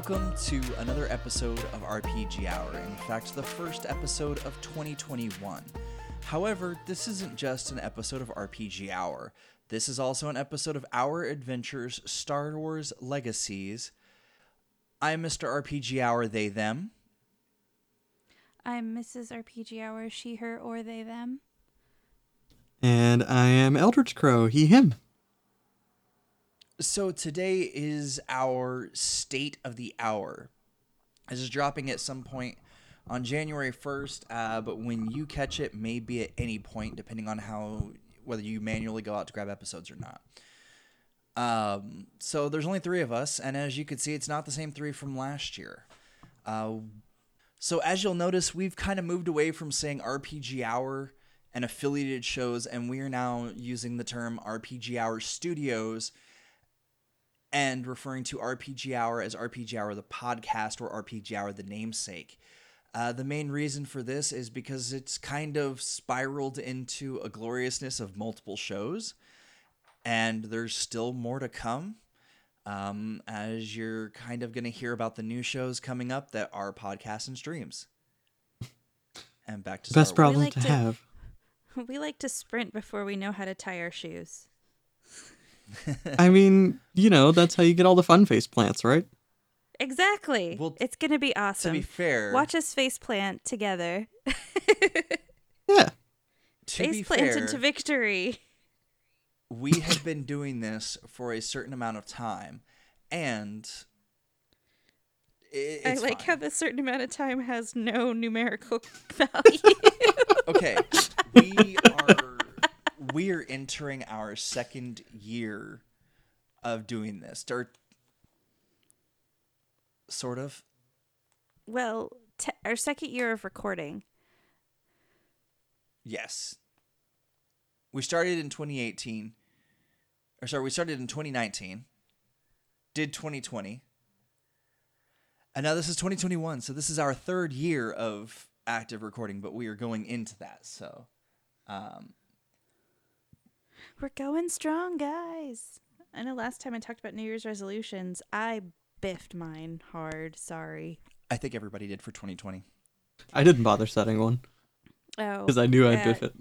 Welcome to another episode of RPG Hour. In fact, the first episode of 2021. However, this isn't just an episode of RPG Hour. This is also an episode of Our Adventures Star Wars Legacies. I'm Mr. RPG Hour, they, them. I'm Mrs. RPG Hour, she, her, or they, them. And I am Eldritch Crow, he, him. So today is our state of the hour. This is dropping at some point on January 1st, uh, but when you catch it, may be at any point, depending on how whether you manually go out to grab episodes or not. Um, so there's only three of us, and as you can see, it's not the same three from last year. Uh, so as you'll notice, we've kind of moved away from saying RPG Hour and affiliated shows, and we are now using the term RPG Hour Studios and referring to RPG Hour as RPG Hour the podcast or RPG Hour the namesake. Uh, the main reason for this is because it's kind of spiraled into a gloriousness of multiple shows, and there's still more to come. Um, as you're kind of going to hear about the new shows coming up that are podcasts and streams. And back to Best Star problem like to to- have. We like to sprint before we know how to tie our shoes. I mean, you know, that's how you get all the fun face plants, right? Exactly. Well, it's going to be awesome. To be fair, Watch us face plant together. Yeah. to be face plant fair, into victory. we have been doing this for a certain amount of time, and i- I like fine. how the certain amount of time has no numerical value. okay, we are we are entering our second year of doing this, or sort of. well, te- our second year of recording. Yes, we started in 2018, or sorry, we started in 2019. Did 2020. And now this is 2021, so this is our third year of active recording, but we are going into that. So, um, We're going strong, guys. I know last time I talked about New Year's resolutions, I biffed mine hard. Sorry. I think everybody did for 2020. I didn't bother setting one Oh, because I knew I'd uh, biff it.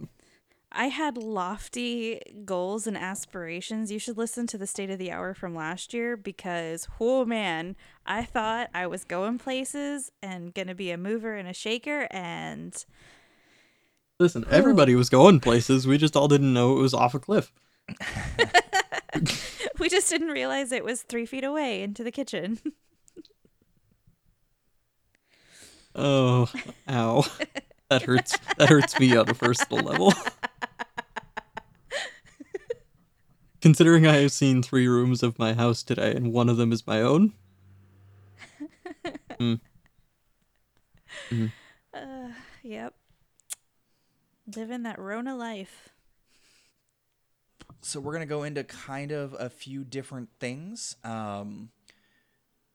I had lofty goals and aspirations. You should listen to the state of the hour from last year because, oh man, I thought I was going places and gonna be a mover and a shaker, and Listen, everybody was going places. We just all didn't know it was off a cliff. we just didn't realize it was three feet away into the kitchen. Oh, ow. That hurts. That hurts me on a personal level. Considering I have seen three rooms of my house today and one of them is my own. mm uh, yep. Living that Rona life. so we're gonna go into kind of a few different things um,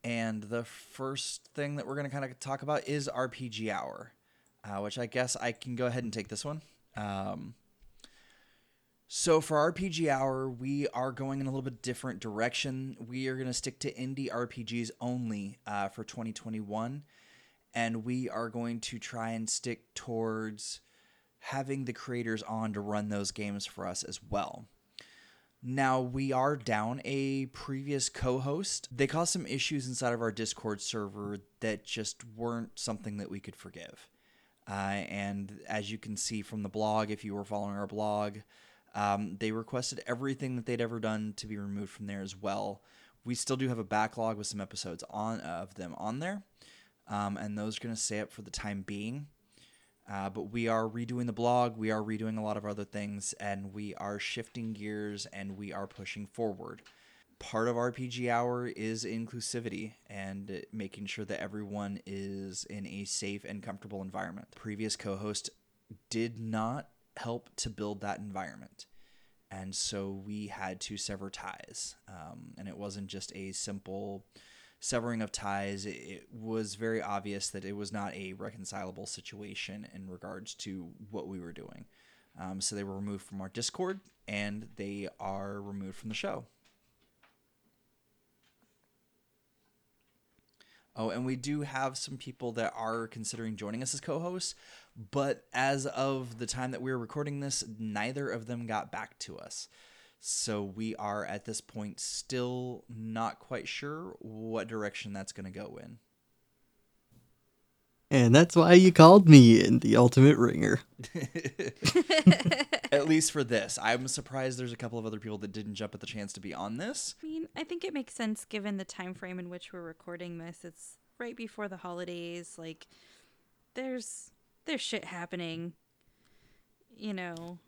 and the first thing that we're gonna kind of talk about is rpg hour uh, which i guess i can go ahead and take this one um, so for rpg hour we are going in a little bit different direction we are going to stick to indie rpgs only uh, for 2021 and we are going to try and stick towards having the creators on to run those games for us as well now, we are down a previous co host. They caused some issues inside of our Discord server that just weren't something that we could forgive. Uh, and as you can see from the blog, if you were following our blog, um, they requested everything that they'd ever done to be removed from there as well. We still do have a backlog with some episodes on of them on there, um, and those are going to stay up for the time being. Uh, but we are redoing the blog, we are redoing a lot of other things, and we are shifting gears and we are pushing forward. Part of RPG Hour is inclusivity and making sure that everyone is in a safe and comfortable environment. Previous co host did not help to build that environment. And so we had to sever ties. Um, and it wasn't just a simple severing of ties, it, was very obvious that it was not a reconcilable situation in regards to what we were doing. Um, so they were removed from our Discord and they are removed from the show. Oh, and we do have some people that are considering joining us as co-hosts, but as of the time that we were recording this, neither of them got back to us. So we are at this point still not quite sure what direction that's going to go in. And that's why you called me in the ultimate ringer. at least for this. I'm surprised there's a couple of other people that didn't jump at the chance to be on this. I mean, I think it makes sense given the time frame in which we're recording this. It's right before the holidays. Like, there's there's shit happening. You know,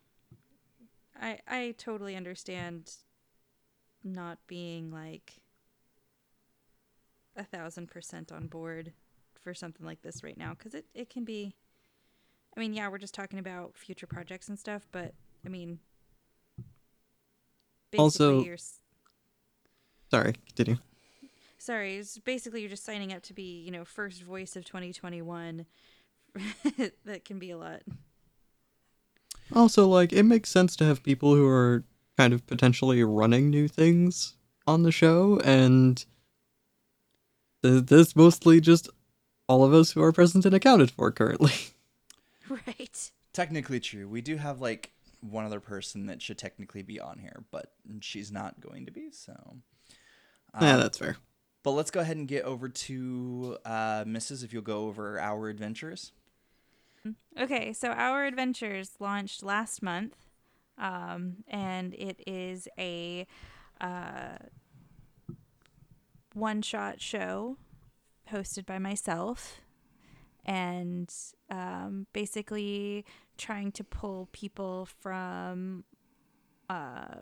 I I totally understand not being like a thousand percent on board for something like this right now because it, it can be i mean yeah we're just talking about future projects and stuff but i mean basically Also- you're Sorry, continue. sorry it's basically you're just signing up to be you know first voice of 2021 that can be a lot Also, like, it makes sense to have people who are kind of potentially running new things on the show, and th- this mostly just all of us who are present and accounted for currently. right Technically true. We do have like one other person that should technically be on here, but she's not going to be. So, yeah, Um, that's fair. But let's go ahead and get over to uh, Mrs. If you'll go over our adventures. Okay, so our adventures launched last month, um, and it is a uh, one-shot show hosted by myself, and um, basically trying to pull people from uh,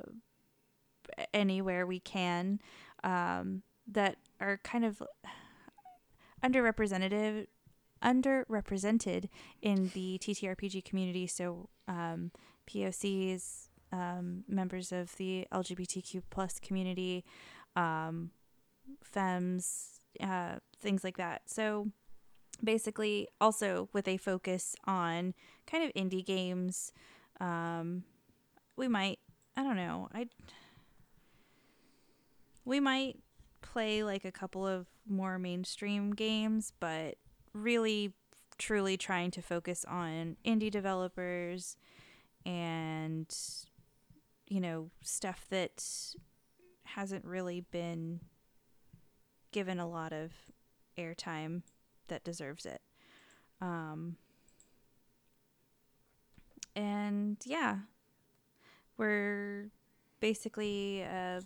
anywhere we can um, that are kind of underrepresented underrepresented in the TTRPG community. So um, POCs, um, members of the LGBTQ plus community, um, femmes, uh, things like that. So basically, also with a focus on kind of indie games. Um, we might, I don't know, I we might play like a couple of more mainstream games, but really truly trying to focus on indie developers and you know stuff that hasn't really been given a lot of airtime that deserves it. Um and yeah we're basically uh,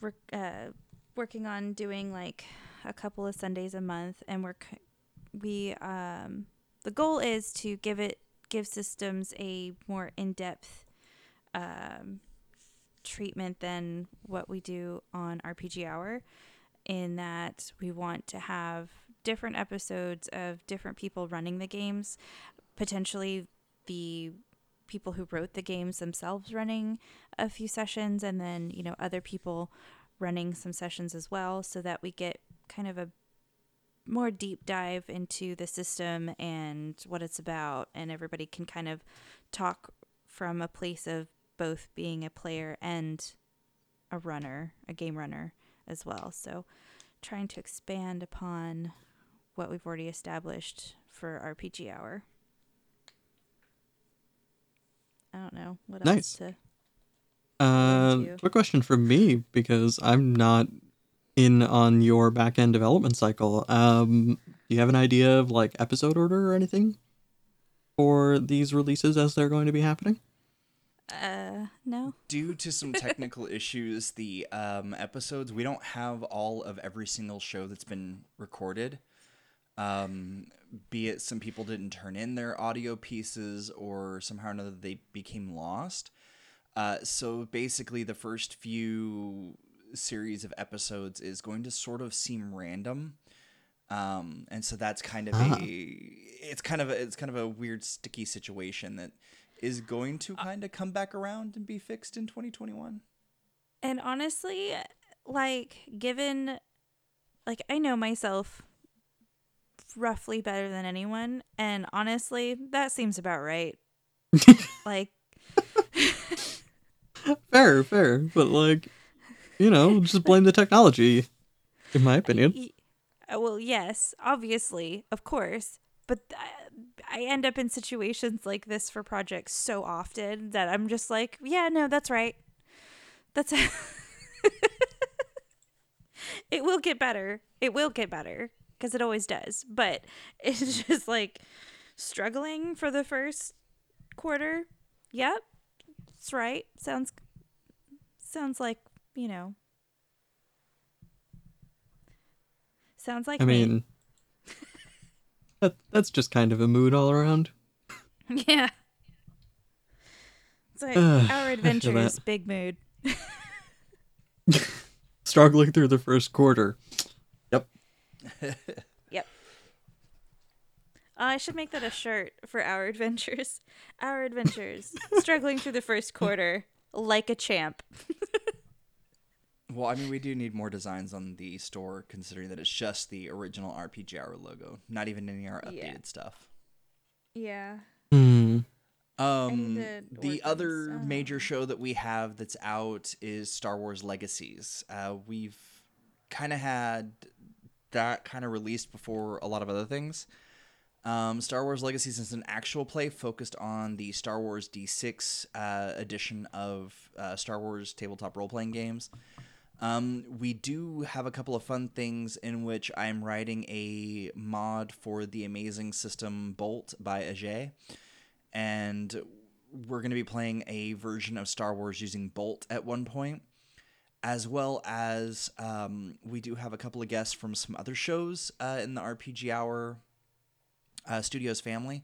we're uh, working on doing like a couple of Sundays a month, and we're we um the goal is to give it give systems a more in depth um treatment than what we do on RPG Hour. In that we want to have different episodes of different people running the games, potentially the people who wrote the games themselves running a few sessions, and then you know other people running some sessions as well so that we get kind of a more deep dive into the system and what it's about and everybody can kind of talk from a place of both being a player and a runner, a game runner as well. So trying to expand upon what we've already established for RPG hour. I don't know what Nice. else to Uh, into. quick question for me because I'm not in on your back end development cycle. Um, do you have an idea of like episode order or anything for these releases as they're going to be happening? uh no. Due to some technical issues, the um, episodes, we don't have all of every single show that's been recorded. Um, be it some people didn't turn in their audio pieces or somehow or another they became lost. Uh, so basically, the first few series of episodes is going to sort of seem random. Um, and so that's kind of Ah. a it's kind of a, it's kind of a weird sticky situation that is going to kind of come back around and be fixed in 2021. And honestly, like given like I know myself roughly better than anyone and honestly, that seems about right. like Fair, fair, but like, you know, just blame the technology. in my opinion. Uh, well, yes, obviously, of course. But I end up in situations like this for projects so often that I'm just like, yeah, no, that's right. That's it will get better. It will get better because it always does. But it's just like struggling for the first quarter. Yep, that's right. Sounds sounds like you know. Sounds like I me. mean, that, that's just kind of a mood all around. Yeah. It's like Ugh, I our adventures, big mood. Struggling through the first quarter. Yep. Yep. I should make that a shirt for our adventures. Our adventures, struggling through the first quarter like a champ. Well, I mean, we do need more designs on the store, considering that it's just the original RPG Hour logo, not even any of our updated Yeah. stuff. Yeah. Hmm. Um, the work on other some. major show that we have that's out is Star Wars Legacies. Uh, we've kind of had that kind of released before a lot of other things. Um, Star Wars Legacies is an actual play focused on the Star Wars D6 uh, edition of uh, Star Wars tabletop role playing games. Um, we do have a couple of fun things in which I'm writing a mod for the amazing system Bolt by Ajay and we're going to be playing a version of Star Wars using Bolt at one point, as well as um, we do have a couple of guests from some other shows uh, in the RPG Hour uh, Studios family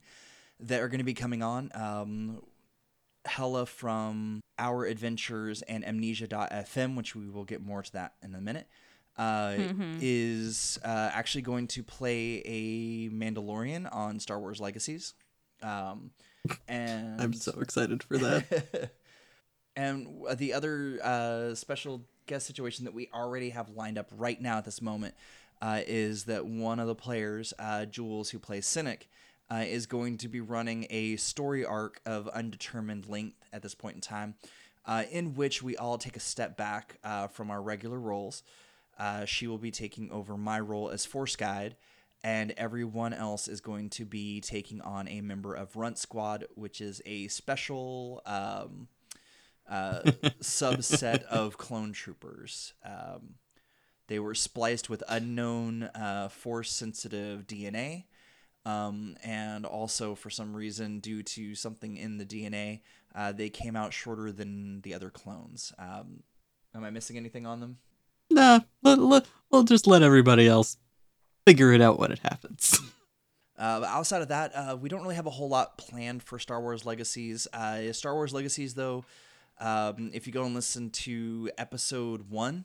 that are going to be coming on. Um, Hella from Our Adventures and Amnesia.fm, which we will get more to that in a minute, uh, is uh, actually going to play a Mandalorian on Star Wars Legacies. Um, and I'm so excited for that. and the other uh, special guest situation that we already have lined up right now at this moment uh, is that one of the players, uh, Jules, who plays Cynic, uh, is going to be running a story arc of undetermined length at this point in time, uh, in which we all take a step back uh, from our regular roles. Uh, she will be taking over my role as Force Guide, and everyone else is going to be taking on a member of Runt Squad, which is a special um, uh, subset of clone troopers. Um, they were spliced with unknown uh, force sensitive DNA. Um, and also, for some reason, due to something in the DNA, uh, they came out shorter than the other clones. Um, am I missing anything on them? nah, let, let, we'll just let everybody else figure it out when it happens. Uh, outside of that, uh, we don't really have a whole lot planned for Star Wars Legacies. Uh, Star Wars Legacies, though, um, if you go and listen to episode one,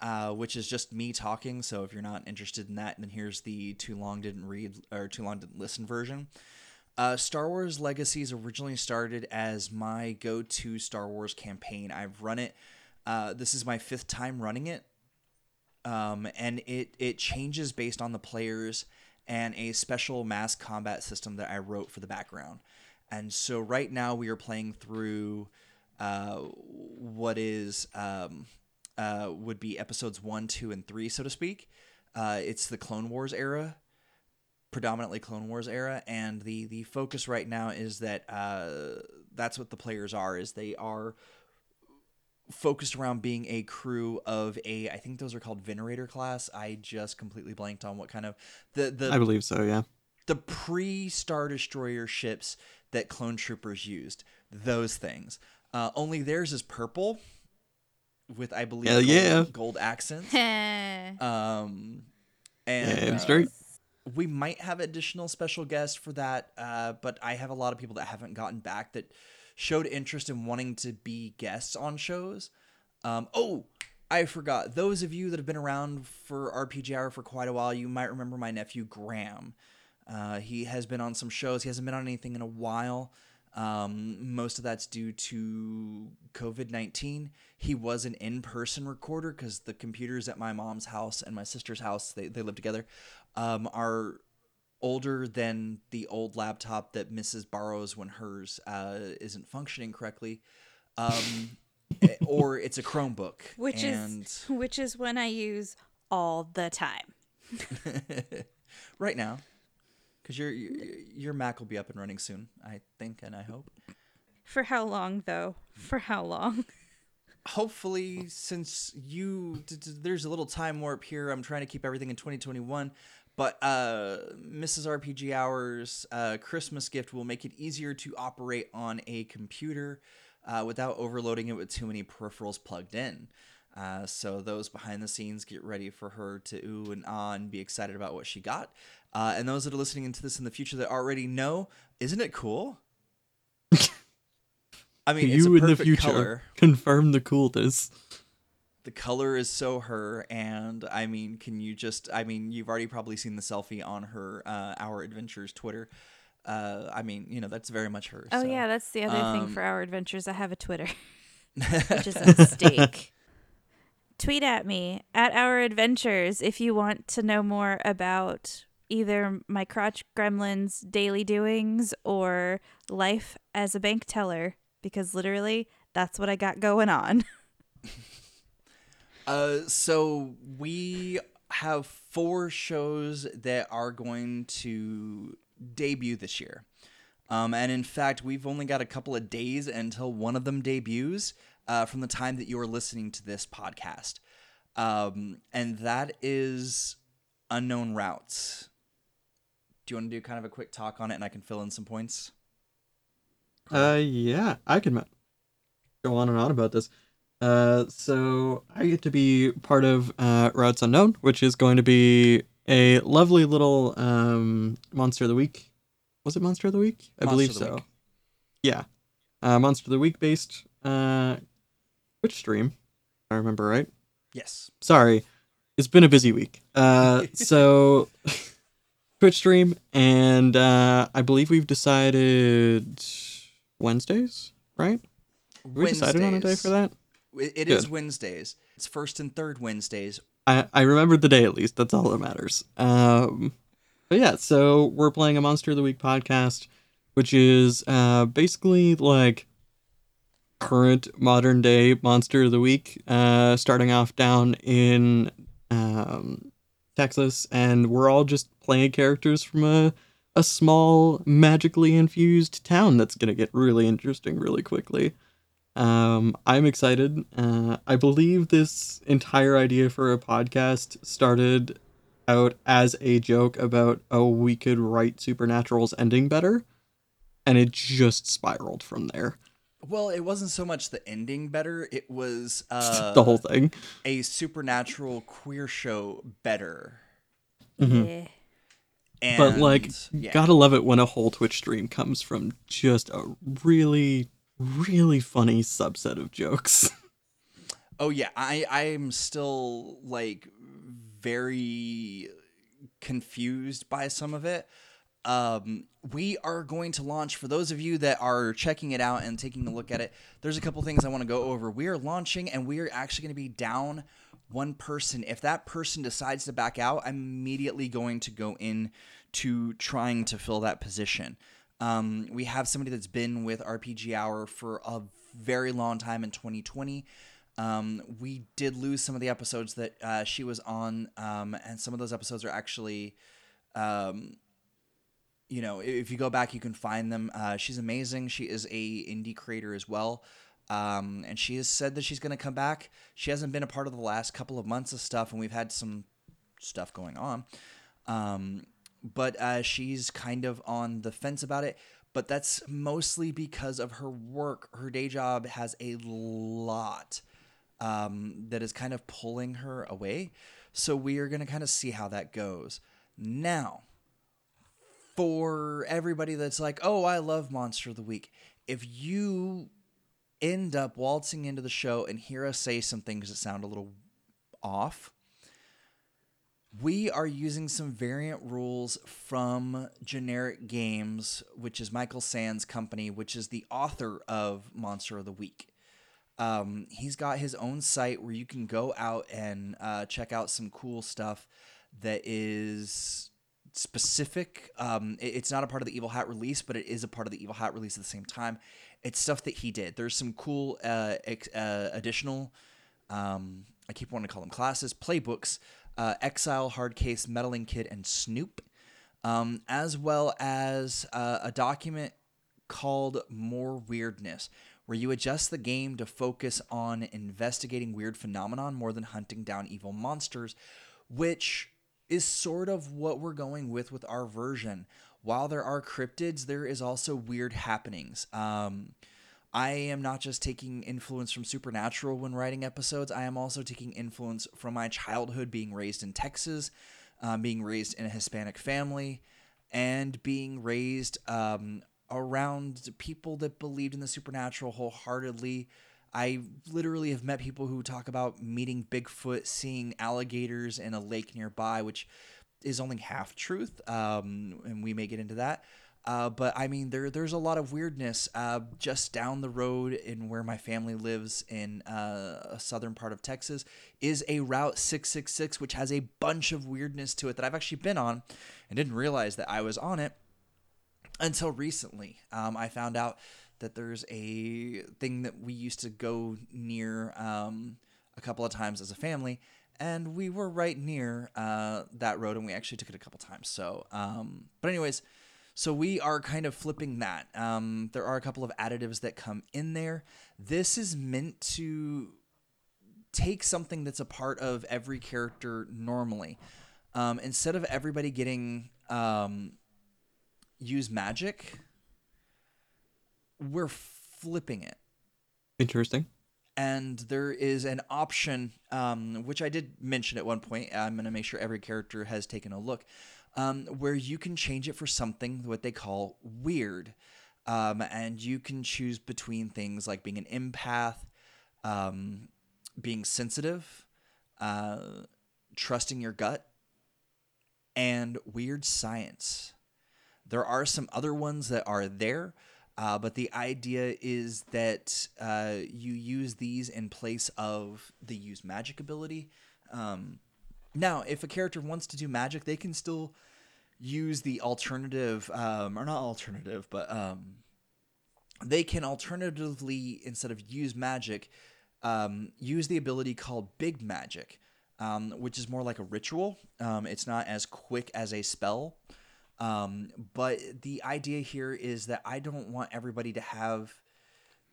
uh, which is just me talking, so if you're not interested in that, then here's the too long didn't read or too long didn't listen version. Uh, Star Wars Legacies originally started as my go to Star Wars campaign. I've run it. Uh, this is my fifth time running it um, and it it changes based on the players and a special mass combat system that I wrote for the background. And so right now we are playing through uh, what is um, uh, would be episodes one, two, and three, so to speak. Uh, it's the Clone Wars era, predominantly Clone Wars era, and the the focus right now is that uh, that's what the players are. Is they are focused around being a crew of a I think those are called Venerator class. I just completely blanked on what kind of the the I believe so, yeah. the pre Star Destroyer ships that clone troopers used. Those things. Uh, only theirs is purple with I believe Hell gold, yeah. gold accents. Um and Damn straight. we might have additional special guests for that, uh, but I have a lot of people that haven't gotten back that showed interest in wanting to be guests on shows. Um, oh, I forgot. Those of you that have been around for RPG Hour for quite a while, you might remember my nephew Graham. Uh, he has been on some shows. He hasn't been on anything in a while. Um, most of that's due to COVID 19. He was an in person recorder because the computers at my mom's house and my sister's house, they, they live together, um, are older than the old laptop that Mrs. borrows when hers uh, isn't functioning correctly. Um, eh, or it's a Chromebook. which and is which is when I use all the time. right now, because your, your your Mac will be up and running soon, I think, and I hope. For how long, though? For how long? Hopefully, since you d- d- there's a little time warp here, I'm trying to keep everything in 2021. But uh, Mrs. RPG Hours uh, Christmas gift will make it easier to operate on a computer uh, without overloading it with too many peripherals plugged in. Uh, so those behind the scenes get ready for her to ooh and ah and be excited about what she got. Uh, and those that are listening into this in the future that already know, isn't it cool? I mean, it's a you in the future color. confirm the coolness. The color is so her, and I mean, can you just? I mean, you've already probably seen the selfie on her uh, Our Adventures Twitter. Uh, I mean, you know, that's very much her. Oh so. yeah, that's the other thing um, for our adventures. I have a Twitter, which is a mistake. Tweet at me at our adventures if you want to know more about either my crotch gremlins daily doings or life as a bank teller because literally that's what I got going on. Uh, so we have four shows that are going to debut this year. Um, and in fact, we've only got a couple of days until one of them debuts uh, from the time that you are listening to this podcast. Um, and that is Unknown Routes. Do you want to do kind of a quick talk on it and I can fill in some points? Uh, yeah, I can go on and on about this. Uh, so I get to be part of uh, Routes Unknown, which is going to be a lovely little um Monster of the Week. Was it Monster of the Week? I Monster believe so. Week. Yeah, uh, Monster of the Week based uh Twitch stream. if I remember right. Yes. Sorry, it's been a busy week. Uh, so Twitch stream, and uh, I believe we've decided Wednesdays, right? Have we decided on a day for that? It is. Wednesdays. It's first and third Wednesdays. I I remembered the day at least. That's all that matters. Um, but yeah, so we're playing a Monster of the Week podcast, which is uh basically like current modern day Monster of the Week. Uh, starting off down in um Texas, and we're all just playing characters from a a small magically infused town that's gonna get really interesting really quickly. Um, I'm excited. Uh, I believe this entire idea for a podcast started out as a joke about, oh, we could write Supernatural's ending better. And it just spiraled from there. Well, it wasn't so much the ending better; it was uh, the whole thing. a supernatural queer show better. Mhm. Yeah. And But, like, yeah. gotta love it when a whole Twitch stream comes from just a really, really funny subset of jokes. oh yeah, I I'm still like very confused by some of it. Um, we are going to launch for those of you that are checking it out and taking a look at it. There's a couple things I want to go over. We are launching, and we are actually going to be down one person. If that person decides to back out, I'm immediately going to go in to trying to fill that position. Um, we have somebody that's been with RPG Hour for a very long time in 2020. Um, we did lose some of the episodes that uh, she was on, um, and some of those episodes are actually, um, you know, if you go back, you can find them. Uh, she's amazing. She is a indie creator as well, um, and she has said that she's going to come back. She hasn't been a part of the last couple of months of stuff, and we've had some stuff going on. Um, but uh, she's kind of on the fence about it. But that's mostly because of her work. Her day job has a lot um, that is kind of pulling her away. So we are going to kind of see how that goes. Now, for everybody that's like, oh, I love Monster of the Week, if you end up waltzing into the show and hear us say some things that sound a little off, we are using some variant rules from Generic Games, which is Michael Sands' company, which is the author of Monster of the Week. Um, he's got his own site where you can go out and uh, check out some cool stuff that is specific. Um, it- it's not a part of the Evil Hat release, but it is a part of the Evil Hat release at the same time. It's stuff that he did. There's some cool uh, ex- uh, additional. Um, I keep wanting to call them classes, playbooks uh, Exile, Hardcase, Meddling Kid, and Snoop, um, as well as uh, a document called More Weirdness, where you adjust the game to focus on investigating weird phenomenon more than hunting down evil monsters, which is sort of what we're going with with our version. While there are cryptids, there is also weird happenings. Um, I am not just taking influence from Supernatural when writing episodes, I am also taking influence from my childhood being raised in Texas, um, being raised in a Hispanic family, and being raised um, around people that believed in the supernatural wholeheartedly. I literally have met people who talk about meeting Bigfoot, seeing alligators in a lake nearby, which is only half truth, um, and we may get into that. Uh, but I mean, there there's a lot of weirdness uh, just down the road in where my family lives in uh, a southern part of Texas is a Route 666, which has a bunch of weirdness to it that I've actually been on and didn't realize that I was on it until recently. Um, I found out that there's a thing that we used to go near um, a couple of times as a family, and we were right near uh, that road, and we actually took it a couple times. So, um, but anyways, so we are kind of flipping that. Um, there are a couple of additives that come in there. This is meant to take something that's a part of every character normally. Um, instead of everybody getting um, use magic, we're flipping it. Interesting. And there is an option, um, which I did mention at one point. I'm going to make sure every character has taken a look, um, where you can change it for something what they call weird. Um, and you can choose between things like being an empath, um, being sensitive, uh, trusting your gut, and weird science. There are some other ones that are there, uh, but the idea is that uh, you use these in place of the use magic ability. Um, now, if a character wants to do magic, they can still use the alternative, um, or not alternative, but um, they can alternatively, instead of use magic, um, use the ability called Big Magic, um, which is more like a ritual. Um, it's not as quick as a spell. Um, but the idea here is that I don't want everybody to have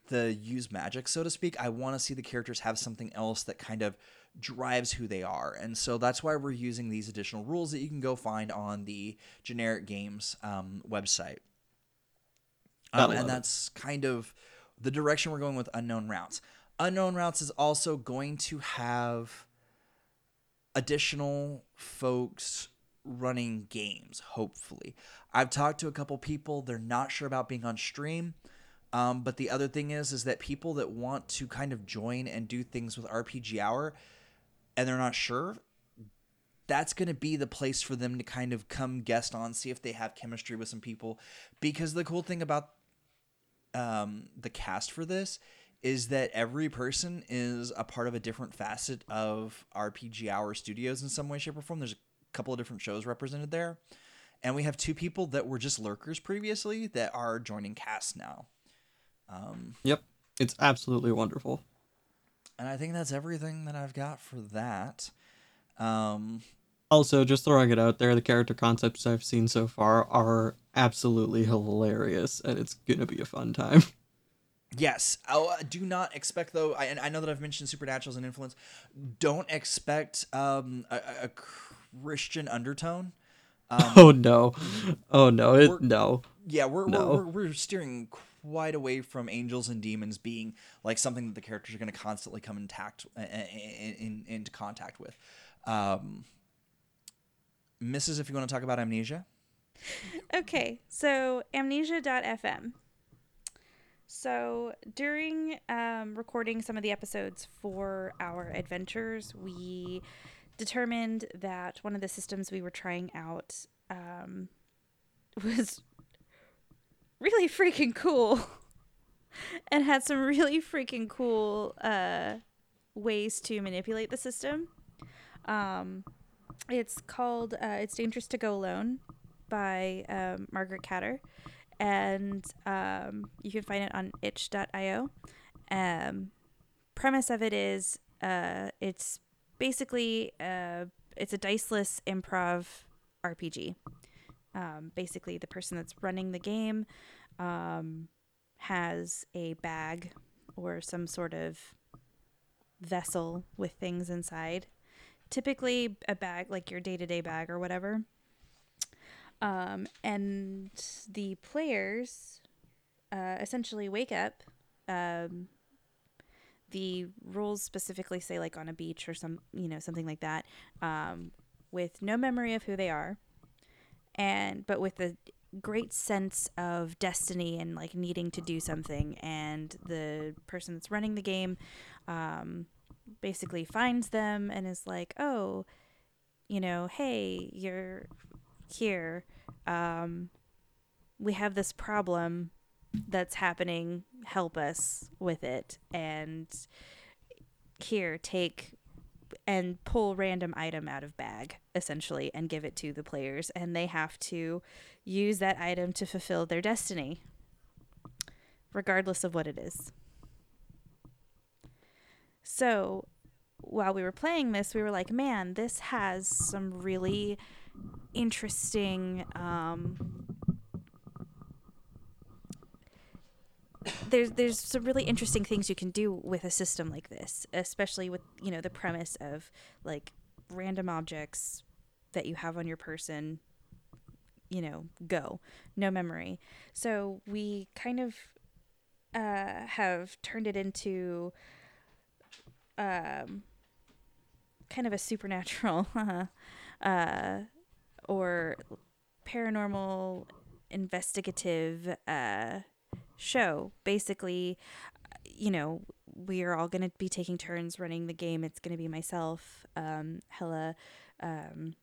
the use magic, so to speak. I want to see the characters have something else that kind of drives who they are. And so that's why we're using these additional rules that you can go find on the generic games um, website. Um, and that's it. kind of the direction we're going with unknown routes. Unknown routes is also going to have additional folks running games, hopefully. I've talked to a couple people, they're not sure about being on stream. Um, but the other thing is, is that people that want to kind of join and do things with RPG Hour, and they're not sure, that's going to be the place for them to kind of come guest on, see if they have chemistry with some people. Because the cool thing about um, the cast for this is that every person is a part of a different facet of RPG Hour Studios in some way, shape, or form. There's couple of different shows represented there. And we have two people that were just lurkers previously that are joining cast now. Um, yep, it's absolutely wonderful. And I think that's everything that I've got for that. Um, also, just throwing it out there, the character concepts I've seen so far are absolutely hilarious, and it's gonna be a fun time. Yes. Oh, do not expect though. I, I know that I've mentioned Supernaturals as an influence. Don't expect um, a, a Christian undertone. Um, oh no, oh no, it, no. Yeah, we're, no. we're, we're we're steering quite away from angels and demons being like something that the characters are going to constantly come in, tact, in, in, into contact with. Um, Mrs., if you want to talk about amnesia. Okay, so amnesia.fm. So during um, recording some of the episodes for our adventures, we determined that one of the systems we were trying out um, was really freaking cool and had some really freaking cool uh, ways to manipulate the system. Um, it's called uh, It's Dangerous to Go Alone by um, Margaret Catter. And um, you can find it on itch.io. Um, premise of it is uh, it's basically a, it's a diceless improv RPG. Um, basically, the person that's running the game um, has a bag or some sort of vessel with things inside. Typically, a bag like your day to day bag or whatever. Um, and the players uh, essentially wake up. Um, the rules specifically say like on a beach or some you know something like that um, with no memory of who they are and but with a great sense of destiny and like needing to do something. And the person that's running the game um, basically finds them and is like oh you know hey you're here. Um, we have this problem that's happening help us with it and here take and pull random item out of bag essentially and give it to the players and they have to use that item to fulfill their destiny regardless of what it is. So while we were playing this we were like man this has some really interesting um, there's there's some really interesting things you can do with a system like this, especially with you know the premise of like random objects that you have on your person you know go. No memory. So we kind of uh, have turned it into um, kind of a supernatural uh, or paranormal investigative uh, show. Basically, you know, we are all going to be taking turns running the game. It's going to be myself, um, Hella, um,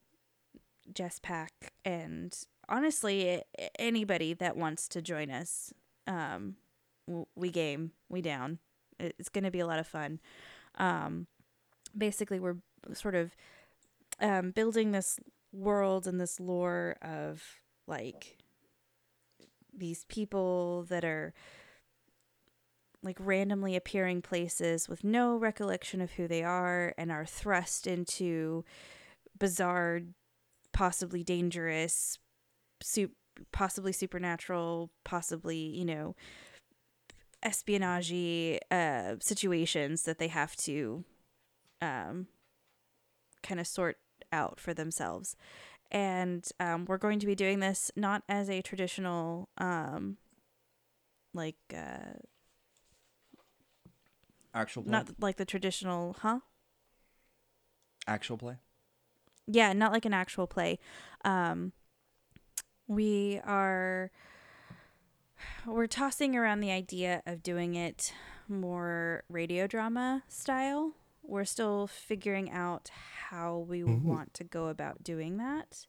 Jess Pack, and honestly, anybody that wants to join us. Um, we game, we down. It's going to be a lot of fun. Um, basically, we're sort of um, building this world and this lore of like these people that are like randomly appearing places with no recollection of who they are and are thrust into bizarre, possibly dangerous, su- possibly supernatural, possibly, you know, espionage uh, situations that they have to um, kind of sort out for themselves and um, we're going to be doing this not as a traditional um, like uh, actual play? not like the traditional huh? Actual play? Yeah not like an actual play. Um, we are we're tossing around the idea of doing it more radio drama style we're still figuring out how we mm-hmm. want to go about doing that.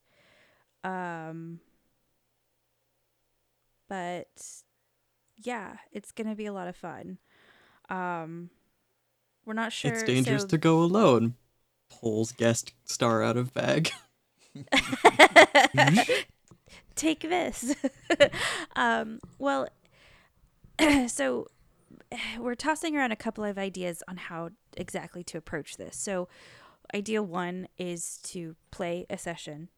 Um, but yeah, it's going to be a lot of fun. Um, we're not sure. It's dangerous so... to go alone. Pulls guest star out of bag. Take this. um, well, so we're tossing around a couple of ideas on how exactly to approach this. So, idea one is to play a session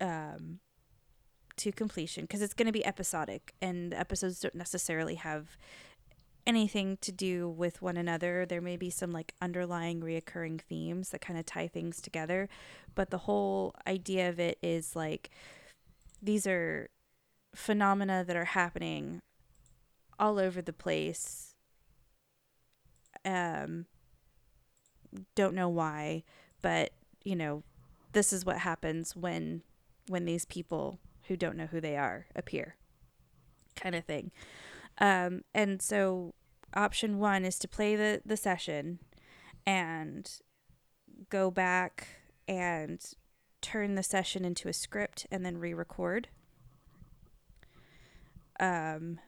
um, to completion because it's going to be episodic, and the episodes don't necessarily have anything to do with one another. There may be some like underlying reoccurring themes that kind of tie things together, but the whole idea of it is like these are phenomena that are happening all over the place. Um, don't know why, but you know, this is what happens when when these people who don't know who they are appear, kind of thing. Um, and so, option one is to play the the session, and go back and turn the session into a script and then re-record. Um,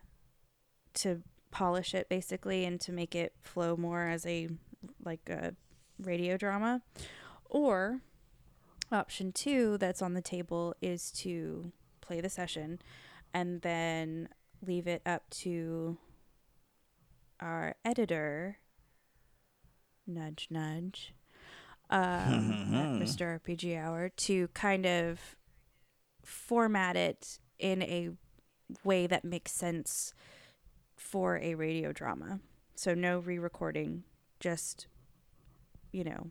to polish it basically and to make it flow more as a like a radio drama or option 2 that's on the table is to play the session and then leave it up to our editor nudge nudge um, Mr. RPG Hour to kind of format it in a way that makes sense for a radio drama. So no re-recording, just you know,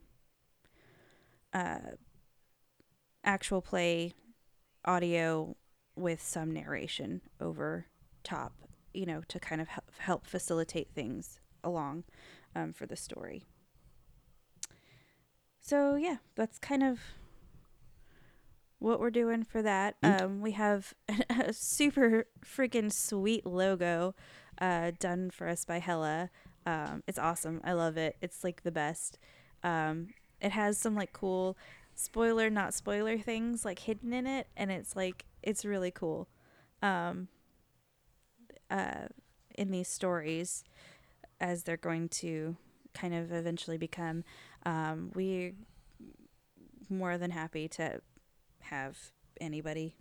uh, actual play audio with some narration over top, you know, to kind of help, help facilitate things along um, for the story. So yeah, that's kind of what we're doing for that. Um, we have a super freaking sweet logo uh, done for us by Hella. Um, it's awesome. I love it. It's like the best. Um, it has some like cool spoiler, not spoiler things like hidden in it, and it's like it's really cool. Um, uh, in these stories, as they're going to kind of eventually become, um, we more than happy to have anybody.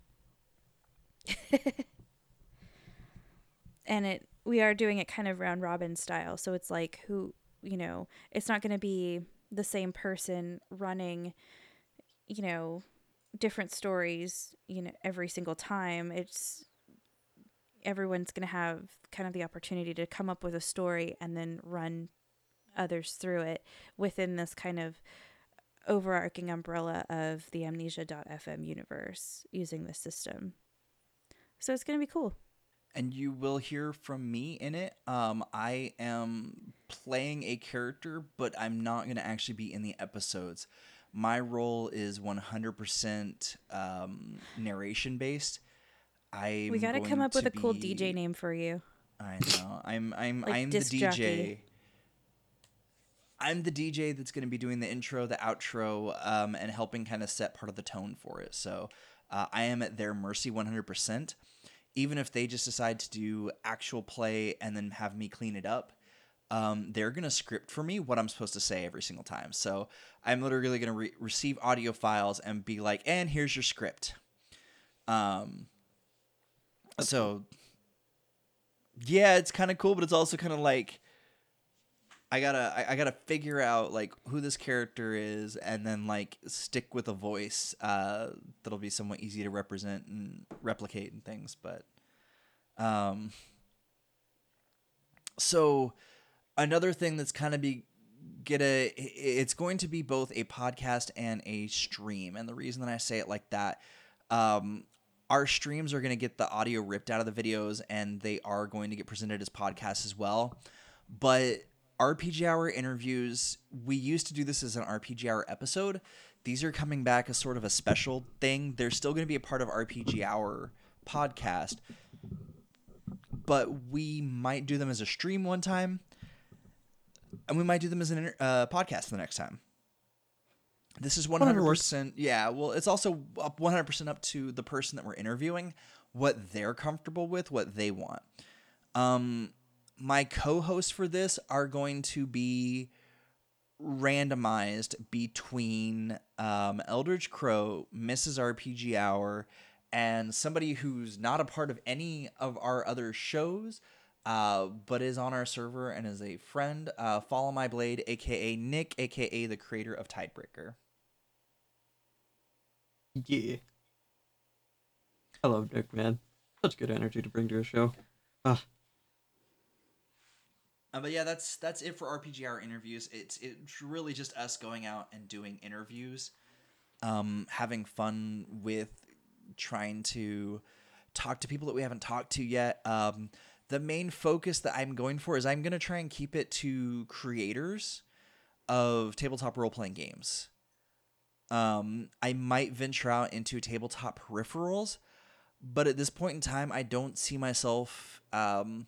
and it we are doing it kind of round robin style, so it's like who you know, it's not going to be the same person running, you know, different stories, you know, every single time. It's everyone's going to have kind of the opportunity to come up with a story and then run others through it within this kind of overarching umbrella of the amnesia.fm universe using this system. So it's going to be cool. And you will hear from me in it. Um, I am playing a character, but I'm not going to actually be in the episodes. My role is 100% um, narration based. I We got to come up with a cool DJ name for you. I know. I'm I'm Like I'm the DJ. jockey. I'm the DJ that's going to be doing the intro, the outro, um, and helping kind of set part of the tone for it. So uh, I am at their mercy 100%. Even if they just decide to do actual play and then have me clean it up, um, they're going to script for me what I'm supposed to say every single time. So I'm literally going to re- receive audio files and be like, and here's your script. Um, so yeah, it's kind of cool, but it's also kind of like I gotta I, I gotta figure out like who this character is, and then like stick with a voice uh, that'll be somewhat easy to represent and replicate and things. But um, so another thing that's kind of be get a it's going to be both a podcast and a stream and the reason that i say it like that um our streams are going to get the audio ripped out of the videos and they are going to get presented as podcasts as well but rpg hour interviews we used to do this as an rpg hour episode these are coming back as sort of a special thing they're still going to be a part of rpg hour podcast but we might do them as a stream one time and we might do them as an inter- uh, podcast the next time. This is one Whatever hundred works. percent. Yeah, well, it's also up one hundred percent up to the person that we're interviewing, what they're comfortable with, what they want. Um, my co-hosts for this are going to be randomized between um, Eldritch Crow, Mrs. RPG Hour, and somebody who's not a part of any of our other shows, uh, but is on our server and is a friend. Uh, Follow My Blade, aka Nick, aka the creator of Tidebreaker. Yeah. I love Nick, man. Such good energy to bring to a show. Ah, Uh, but yeah, that's that's it for RPG Hour interviews. It's it's really just us going out and doing interviews, um, having fun with trying to talk to people that we haven't talked to yet. Um, the main focus that I'm going for is I'm going to try and keep it to creators of tabletop role playing games. Um, I might venture out into tabletop peripherals, but at this point in time, I don't see myself. Um,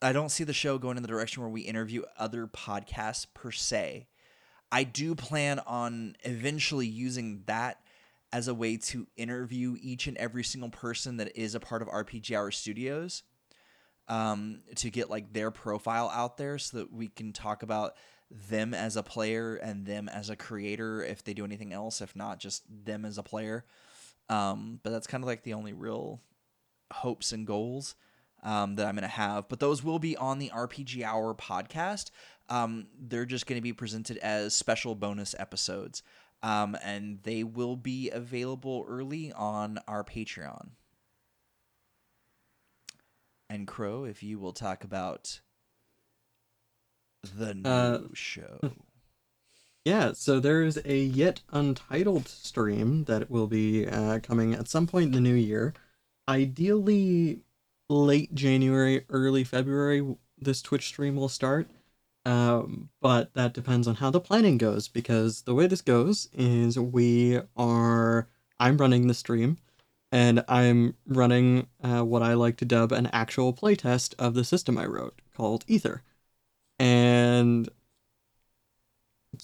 I don't see the show going in the direction where we interview other podcasts per se. I do plan on eventually using that as a way to interview each and every single person that is a part of RPG Hour Studios um, to get like their profile out there so that we can talk about them as a player and them as a creator if they do anything else, if not just them as a player. Um, but that's kind of like the only real hopes and goals. Um, that I'm going to have, but those will be on the RPG Hour podcast. Um, they're just going to be presented as special bonus episodes, um, and they will be available early on our Patreon. And Crow, if you will talk about the new Uh, show. Yeah, so there's a yet untitled stream that will be uh, coming at some point in the new year. Ideally, late January, early February, this Twitch stream will start. Um, but that depends on how the planning goes because the way this goes is we are. I'm running the stream and I'm running uh, what I like to dub an actual playtest of the system I wrote called Ether. And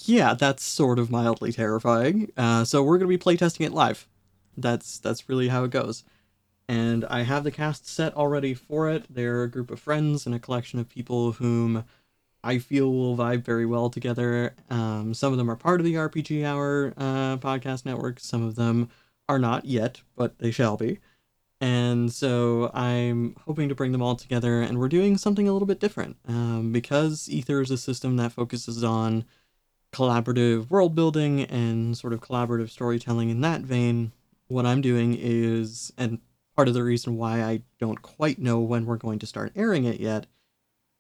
yeah, that's sort of mildly terrifying. Uh, so we're gonna be playtesting it live. That's that's really how it goes. And I have the cast set already for it. They're a group of friends and a collection of people whom I feel will vibe very well together. Um, some of them are part of the RPG Hour uh, podcast network. Some of them are not yet, but they shall be. And so I'm hoping to bring them all together, and we're doing something a little bit different. Um, because Ether is a system that focuses on collaborative world building and sort of collaborative storytelling in that vein, what I'm doing is, and part of the reason why I don't quite know when we're going to start airing it yet,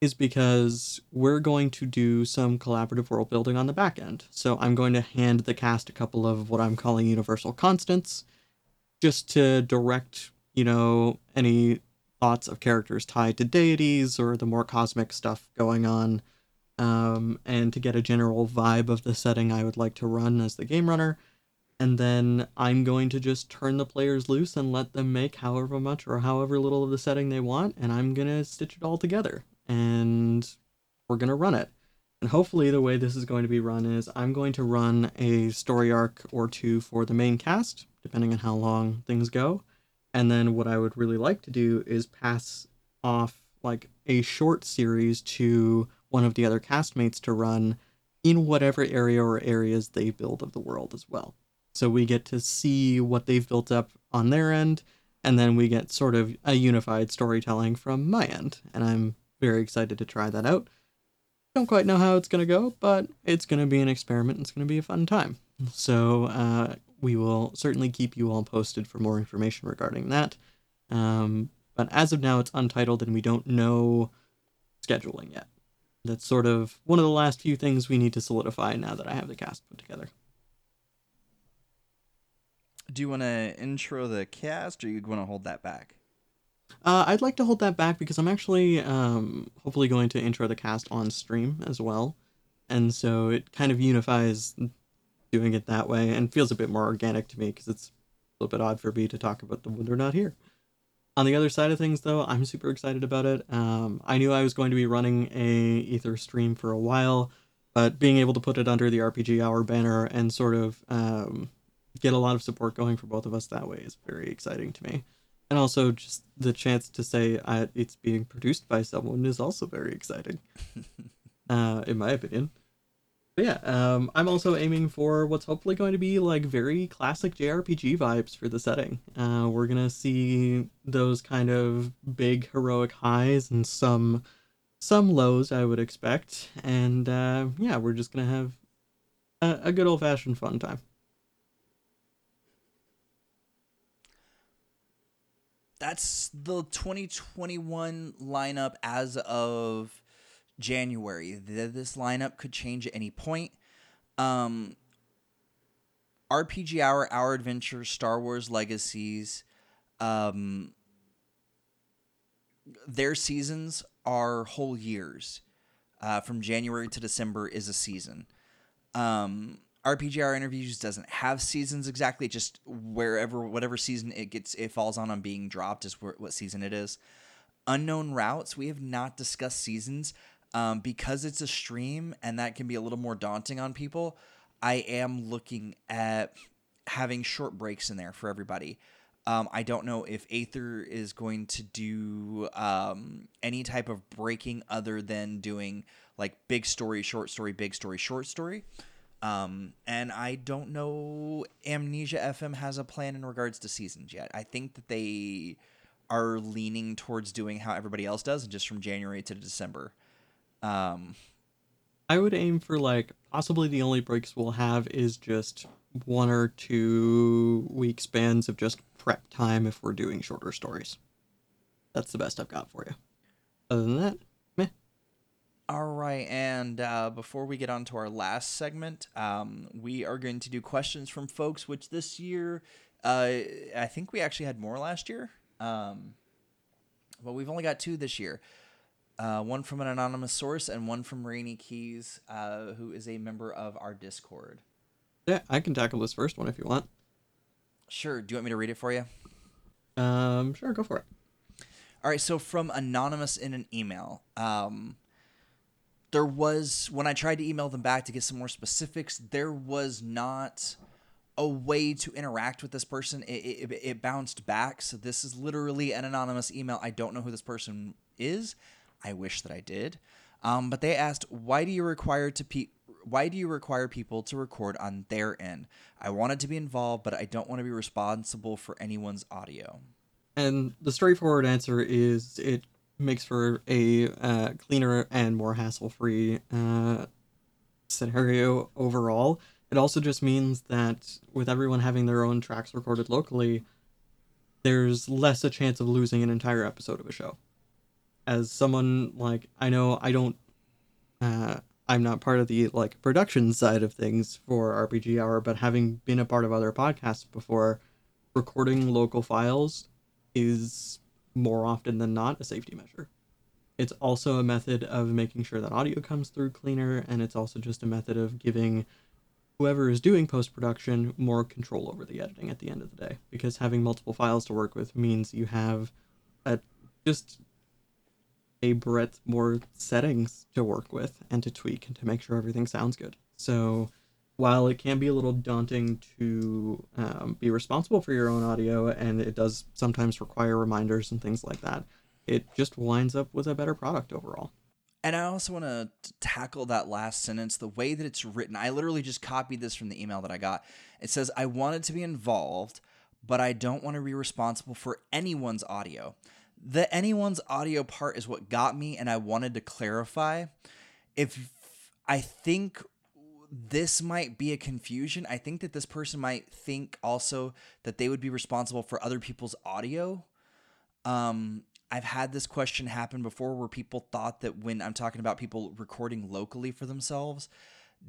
is because we're going to do some collaborative world building on the back end. So I'm going to hand the cast a couple of what I'm calling universal constants, just to direct, you know, any thoughts of characters tied to deities or the more cosmic stuff going on um, and to get a general vibe of the setting I would like to run as the game runner. And then I'm going to just turn the players loose and let them make however much or however little of the setting they want, and I'm going to stitch it all together. And we're going to run it. And hopefully, the way this is going to be run is I'm going to run a story arc or two for the main cast, depending on how long things go. And then, what I would really like to do is pass off like a short series to one of the other castmates to run in whatever area or areas they build of the world as well. So we get to see what they've built up on their end, and then we get sort of a unified storytelling from my end. And I'm very excited to try that out. Don't quite know how it's going to go, but it's going to be an experiment. It's going to be a fun time. So uh, we will certainly keep you all posted for more information regarding that. Um, but as of now, it's untitled and we don't know scheduling yet. That's sort of one of the last few things we need to solidify now that I have the cast put together. Do you want to intro the cast, or you want to hold that back? Uh, I'd like to hold that back because I'm actually um, hopefully going to intro the cast on stream as well. And so it kind of unifies doing it that way and feels a bit more organic to me because it's a little bit odd for me to talk about them when they're not here. On the other side of things, though, I'm super excited about it. Um, I knew I was going to be running a Ether stream for a while, but being able to put it under the RPG Hour banner and sort of um, get a lot of support going for both of us that way is very exciting to me. And also, just the chance to say uh, it's being produced by someone is also very exciting, uh, in my opinion. But yeah, um, I'm also aiming for what's hopefully going to be like very classic JRPG vibes for the setting. Uh, we're gonna see those kind of big heroic highs and some some lows, I would expect, and uh, yeah, we're just gonna have a, a good old fashioned fun time. That's the 2021 lineup as of January. Th- This lineup could change at any point. Um, RPG Hour, Our Adventure, Star Wars Legacies, um, their seasons are whole years. Uh, from January to December is a season. Um, RPG Hour interviews doesn't have seasons exactly. Just wherever, whatever season it gets, it falls on on being dropped is what season it is. Unknown routes. We have not discussed seasons um, because it's a stream and that can be a little more daunting on people. I am looking at having short breaks in there for everybody. Um, I don't know if Aether is going to do um, any type of breaking other than doing like big story, short story, big story, short story. Um, and I don't know Amnesia FM has a plan in regards to seasons yet. I think that they are leaning towards doing how everybody else does, and just from January to December. Um, I would aim for like possibly the only breaks we'll have is just one or two week spans of just prep time if we're doing shorter stories. That's the best I've got for you. Other than that. All right, and uh, before we get on to our last segment, um, we are going to do questions from folks, which this year, uh, I think we actually had more last year. Um, but we've only got two this year. Uh, one from an anonymous source and one from Rainy Keys, uh, who is a member of our Discord. Yeah, I can tackle this first one if you want. Sure. Do you want me to read it for you? Um, sure, go for it. All right. So from anonymous in an email, um, there was when I tried to email them back to get some more specifics, there was not a way to interact with this person. It, it, it bounced back. So this is literally an anonymous email. I don't know who this person is. I wish that I did. Um, but they asked, why do you require to pe- why do you require people to record on their end? I wanted to be involved, but I don't want to be responsible for anyone's audio. And the straightforward answer is it makes for a uh, cleaner and more hassle-free uh, scenario overall. It also just means that with everyone having their own tracks recorded locally, there's less a chance of losing an entire episode of a show. As someone like I know I don't uh, I'm not part of the like production side of things for RPG Hour, but having been a part of other podcasts before, recording local files is more often than not a safety measure. It's also a method of making sure that audio comes through cleaner, and it's also just a method of giving whoever is doing post production more control over the editing at the end of the day. Because having multiple files to work with means you have a, just a breadth more settings to work with and to tweak and to make sure everything sounds good. So while it can be a little daunting to um, be responsible for your own audio and it does sometimes require reminders and things like that, it just winds up with a better product overall. And I also want to tackle that last sentence, the way that it's written. I literally just copied this from the email that I got. It says, I wanted to be involved, but I don't want to be responsible for anyone's audio. The anyone's audio part is what got me, and I wanted to clarify. If I think this might be a confusion, I think that this person might think also that they would be responsible for other people's audio. Um, I've had this question happen before where people thought that when I'm talking about people recording locally for themselves,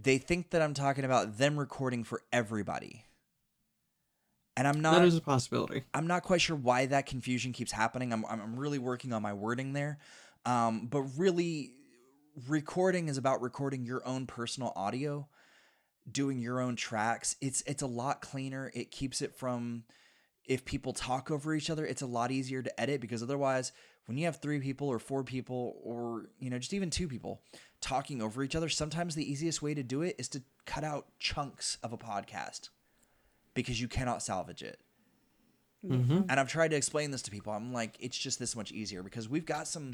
they think that I'm talking about them recording for everybody. And I'm not that is a possibility. I'm not quite sure why that confusion keeps happening. I'm I'm really working on my wording there. Um, but really recording is about recording your own personal audio, doing your own tracks. It's it's a lot cleaner. It keeps it from if people talk over each other, it's a lot easier to edit because otherwise, when you have three people or four people or you know just even two people talking over each other, sometimes the easiest way to do it is to cut out chunks of a podcast because you cannot salvage it. Mm-hmm. And I've tried to explain this to people. I'm like, it's just this much easier because we've got some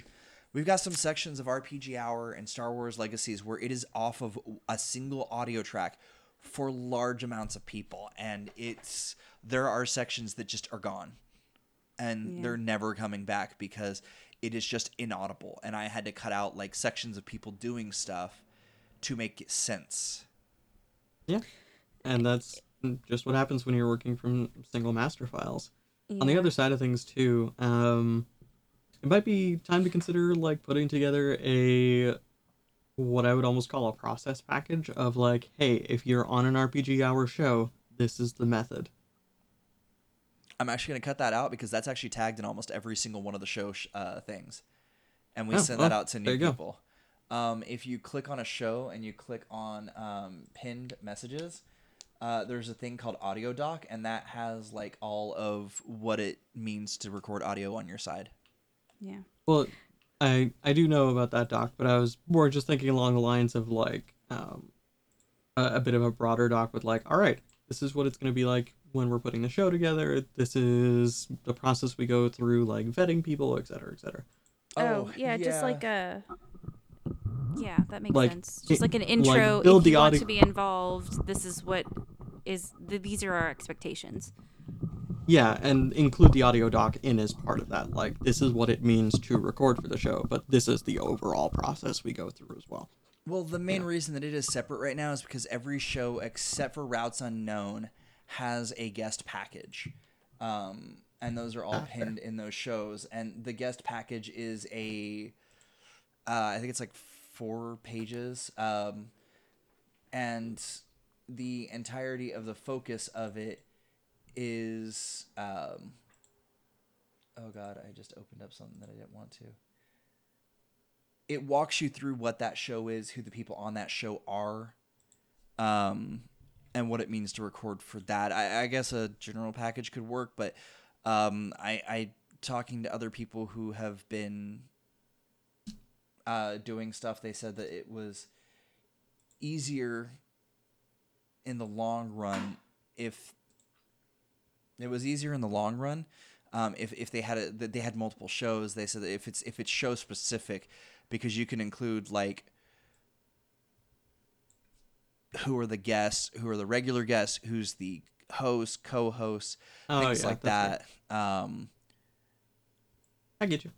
we've got some sections of RPG Hour and Star Wars Legacies where it is off of a single audio track for large amounts of people and it's there are sections that just are gone and Yeah. they're never coming back because it is just inaudible and I had to cut out like sections of people doing stuff to make sense. Yeah. And that's just what happens when you're working from single master files. On the other side of things too, um it might be time to consider like putting together a what I would almost call a process package of like, hey, if you're on an RPG hour show, this is the method. I'm actually going to cut that out because that's actually tagged in almost every single one of the show sh- uh, things, and we Oh, send that out to new people. Um, if you click on a show and you click on um, pinned messages, uh, there's a thing called Audio Doc, and that has like all of what it means to record audio on your side. Yeah. Well, I I do know about that doc, but I was more just thinking along the lines of like um, a, a bit of a broader doc with like, all right, this is what it's going to be like when we're putting the show together. This is the process we go through, like vetting people, et cetera, et cetera. Oh, yeah, just like a. Yeah, that makes Like, sense. Just it- like an like, intro. build if the you want audio- to be involved, this is what is. Th- these are our expectations. Yeah, and include the audio doc in as part of that. Like, this is what it means to record for the show, but this is the overall process we go through as well. Well, the main reason that it is separate right now is because every show except for Routes Unknown has a guest package. Um, and those are all pinned in those shows. And the guest package is a, uh, I think it's like four pages. Um, and the entirety of the focus of it is, um, oh God, I just opened up something that I didn't want to it walks you through what that show is, who the people on that show are, um, and what it means to record for that. I, I guess a general package could work, but um, I, I talking to other people who have been uh, doing stuff, they said that it was easier in the long run if it was easier in the long run um, if, if they had a, they had multiple shows they said that if it's if it's show specific because you can include like who are the guests, who are the regular guests, who's the host, co-host, Oh, things yeah, like that. Um, I get you.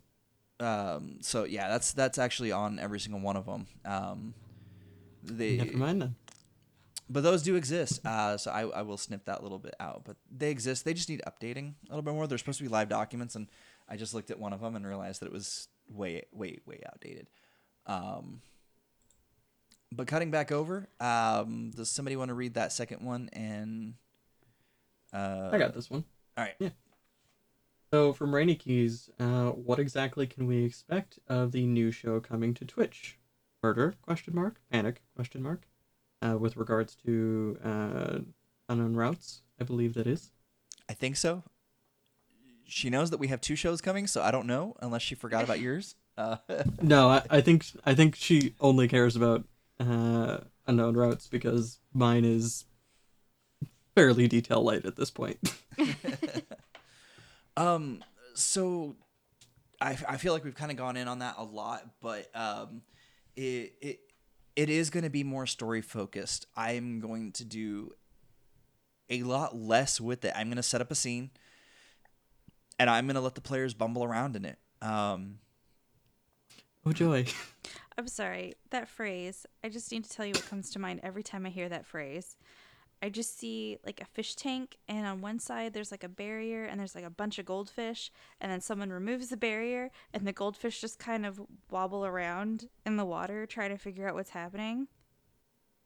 um, so yeah, that's that's actually on every single one of them. Um, they, Never mind then. But those do exist. Uh, so I, I will snip that little bit out. But they exist. They just need updating a little bit more. They're supposed to be live documents, and I just looked at one of them and realized that it was way, way, way outdated. Um, but cutting back over, um, does somebody want to read that second one? And uh, I got this one. All right. Yeah. So from Rainy Keys, uh, what exactly can we expect of the new show coming to Twitch? Murder? Question mark. Panic? Question mark. Uh, with regards to uh, unknown routes, I believe that is. I think so. She knows that we have two shows coming, so I don't know unless she forgot about yours. Uh, No, I, I think I think she only cares about uh, unknown routes because mine is fairly detail light at this point. Um, so I, I feel like we've kind of gone in on that a lot, but um, it it it is going to be more story focused. I'm going to do a lot less with it. I'm going to set up a scene, and I'm going to let the players bumble around in it. Um, oh joy! I'm sorry. That phrase, I just need to tell you what comes to mind every time I hear that phrase. I just see like a fish tank, and on one side there's like a barrier, and there's like a bunch of goldfish, and then someone removes the barrier, and the goldfish just kind of wobble around in the water, trying to figure out what's happening.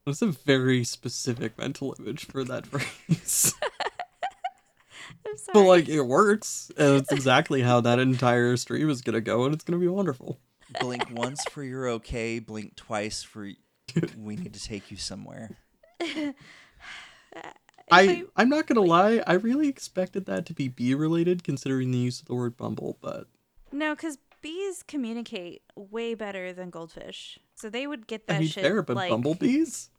That's a very specific mental image for that phrase. I'm sorry. but like it works, and it's exactly how that entire stream is gonna go, and it's gonna be wonderful. blink once for you're okay. Blink twice for we need to take you somewhere. I I'm not gonna lie, I really expected that to be bee related, considering the use of the word bumble, but no, because bees communicate way better than goldfish, so they would get that I mean, shit fair, but like bumblebees.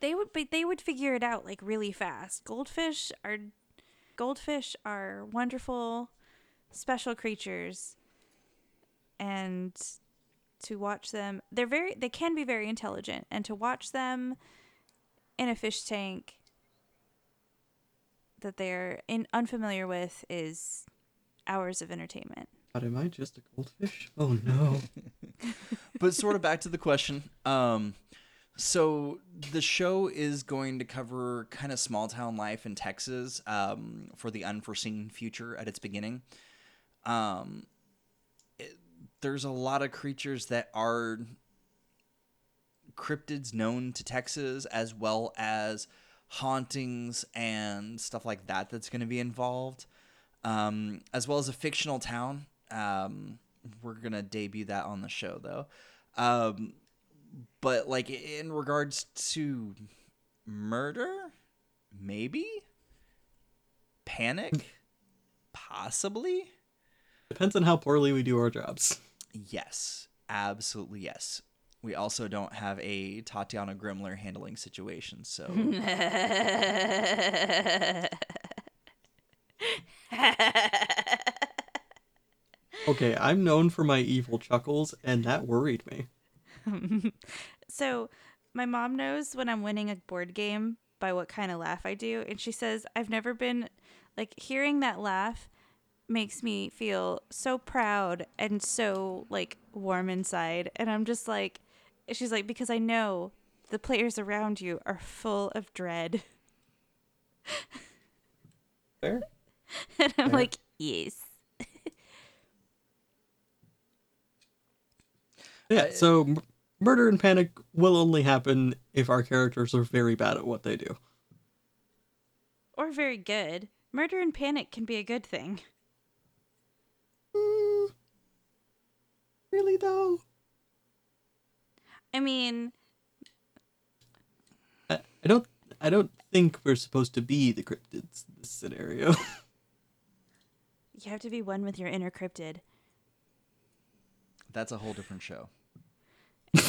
they would but they would figure it out like really fast. Goldfish are goldfish are wonderful special creatures and to watch them they're very they can be very intelligent and to watch them in a fish tank that they're in unfamiliar with is hours of entertainment But am I just a goldfish? Oh no. but sort of back to the question. Um, so the show is going to cover kind of small town life in Texas um, for the unforeseen future at its beginning. Um, it, there's a lot of creatures that are cryptids known to Texas, as well as hauntings and stuff like that that's going to be involved, um, as well as a fictional town. Um, we're gonna debut that on the show though. Um, but like in regards to murder, maybe panic, possibly. Depends on how poorly we do our jobs. Yes, absolutely yes. We also don't have a Tatiana Grimler handling situation, so Okay, I'm known for my evil chuckles, and that worried me. so my mom knows when I'm winning a board game by what kind of laugh I do, and she says I've never been like hearing that laugh makes me feel so proud and so like warm inside and i'm just like she's like because i know the players around you are full of dread Fair. and i'm Fair. like yes Yeah. So m- murder and panic will only happen if our characters are very bad at what they do. or very good murder and panic can be a good thing Mm, really though. I mean I, I don't. I don't think we're supposed to be the cryptids in this scenario. you have to be one with your inner cryptid That's a whole different show.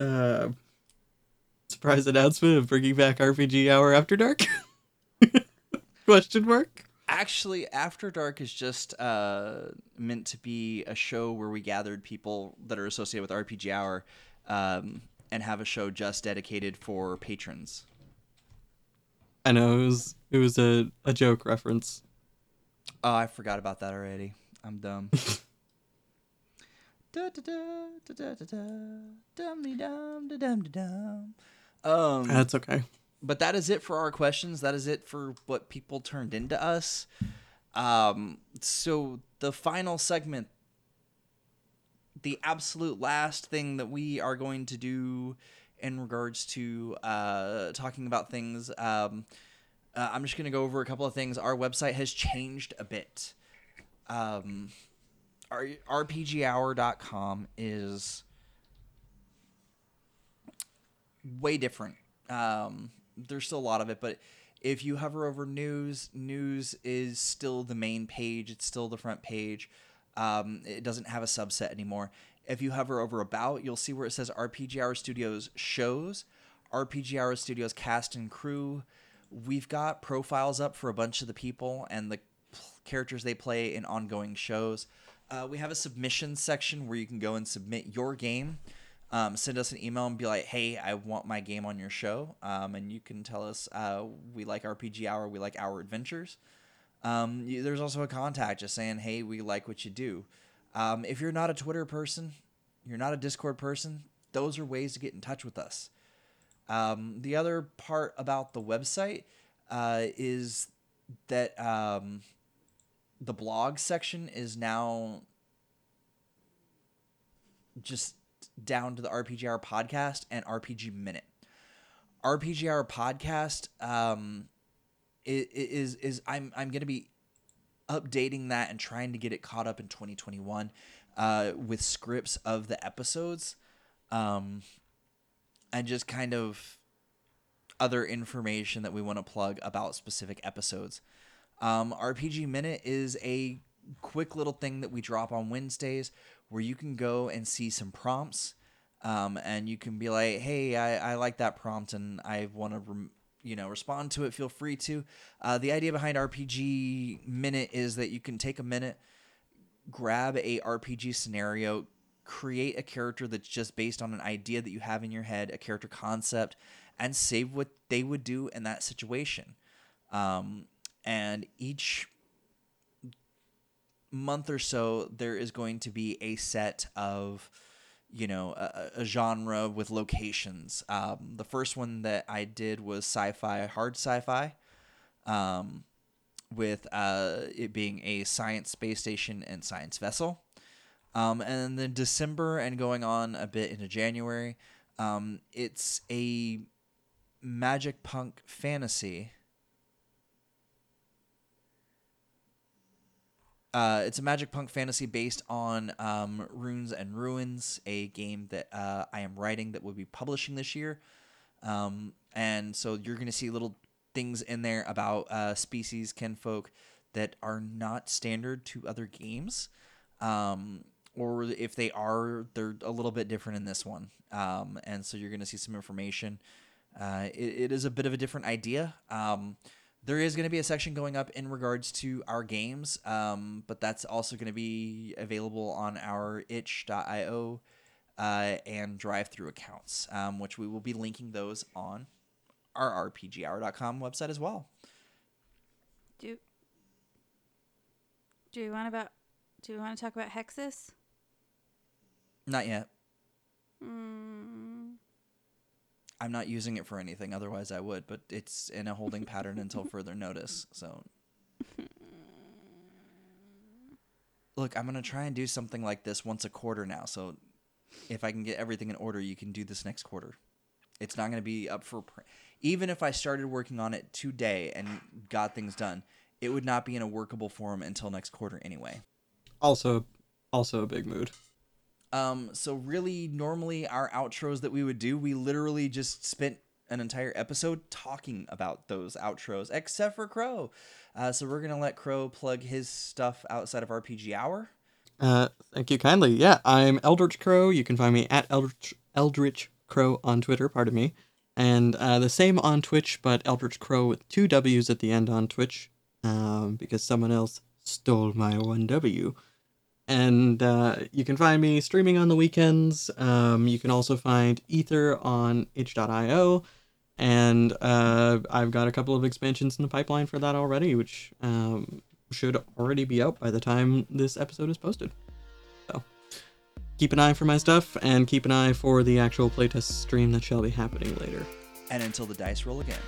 uh, surprise announcement of bringing back RPG Hour After Dark? Question mark. Actually, After Dark is just uh, meant to be a show where we gathered people that are associated with RPG Hour um, and have a show just dedicated for patrons. I know it was it was a, a joke reference. Oh, I forgot about that already. I'm dumb. da, da, da, da, da, da, dum dum dum dum. Um, That's okay. But that is it for our questions. That is it for what people turned into us. Um, so the final segment, the absolute last thing that we are going to do in regards to uh, talking about things. Um, uh, I'm just going to go over a couple of things. Our website has changed a bit. Um, our RPGhour.com is way different. Um, there's still a lot of it, but if you hover over news, news is still the main page. It's still the front page. Um, it doesn't have a subset anymore. If you hover over about, you'll see where it says RPG Hour Studios shows, RPG Hour Studios cast and crew. We've got profiles up for a bunch of the people and the characters they play in ongoing shows. Uh, we have a submission section where you can go and submit your game. Um, send us an email and be like, "Hey, I want my game on your show," um, and you can tell us uh, we like RPG Hour, we like our adventures. Um, you, there's also a contact just saying, "Hey, we like what you do." Um, if you're not a Twitter person, you're not a Discord person, those are ways to get in touch with us. Um, the other part about the website uh, is that um, the blog section is now just down to the RPG podcast and RPG Minute. RPG podcast um, i- i- is is I'm I'm gonna be updating that and trying to get it caught up in 2021 uh, with scripts of the episodes um, and just kind of other information that we want to plug about specific episodes. Um, RPG Minute is a quick little thing that we drop on Wednesdays where you can go and see some prompts um, and you can be like, hey, I, I like that prompt and I want to, rem- you know, respond to it. Feel free to. Uh, the idea behind RPG Minute is that you can take a minute, grab a RPG scenario, create a character that's just based on an idea that you have in your head, a character concept, and save what they would do in that situation. Um, and each month or so, there is going to be a set of, you know, a, a genre with locations. Um, the first one that I did was sci-fi, hard sci-fi. Um, with uh, it being a science space station and science vessel. Um, and then December and going on a bit into January, um, it's a magic punk fantasy. Uh, it's a magic punk fantasy based on um, Runes and Ruins, a game that uh, I am writing that will be publishing this year. Um, and so you're going to see little things in there about uh, species, kinfolk that are not standard to other games. Um, or if they are, they're a little bit different in this one. Um, and so you're going to see some information. Uh, it, it is a bit of a different idea. There is going to be a section going up in regards to our games, um, but that's also going to be available on our itch.io uh, and DriveThru accounts, um, which we will be linking those on our rpghour.com website as well. Do, do we want about do we want to talk about Hexus? Not yet. Hmm. I'm not using it for anything. Otherwise, I would. But it's in a holding pattern until further notice. So, look, I'm gonna try and do something like this once a quarter now. So, if I can get everything in order, you can do this next quarter. It's not gonna be up for. Pr- Even if I started working on it today and got things done, it would not be in a workable form until next quarter anyway. Also, also a big mood. Um, so really, normally our outros that we would do, we literally just spent an entire episode talking about those outros, except for Crow. Uh, so we're gonna let Crow plug his stuff outside of RPG Hour. Uh, thank you kindly. Yeah, I'm Eldritch Crow. You can find me at Eldritch, Eldritch Crow on Twitter, pardon me. And uh, the same on Twitch, but Eldritch Crow with two W's at the end on Twitch, um, because someone else stole my one W. And uh, you can find me streaming on the weekends. Um, you can also find Ether on itch.io. And uh, I've got a couple of expansions in the pipeline for that already, which um, should already be out by the time this episode is posted. So keep an eye for my stuff and keep an eye for the actual playtest stream that shall be happening later. And until the dice roll again.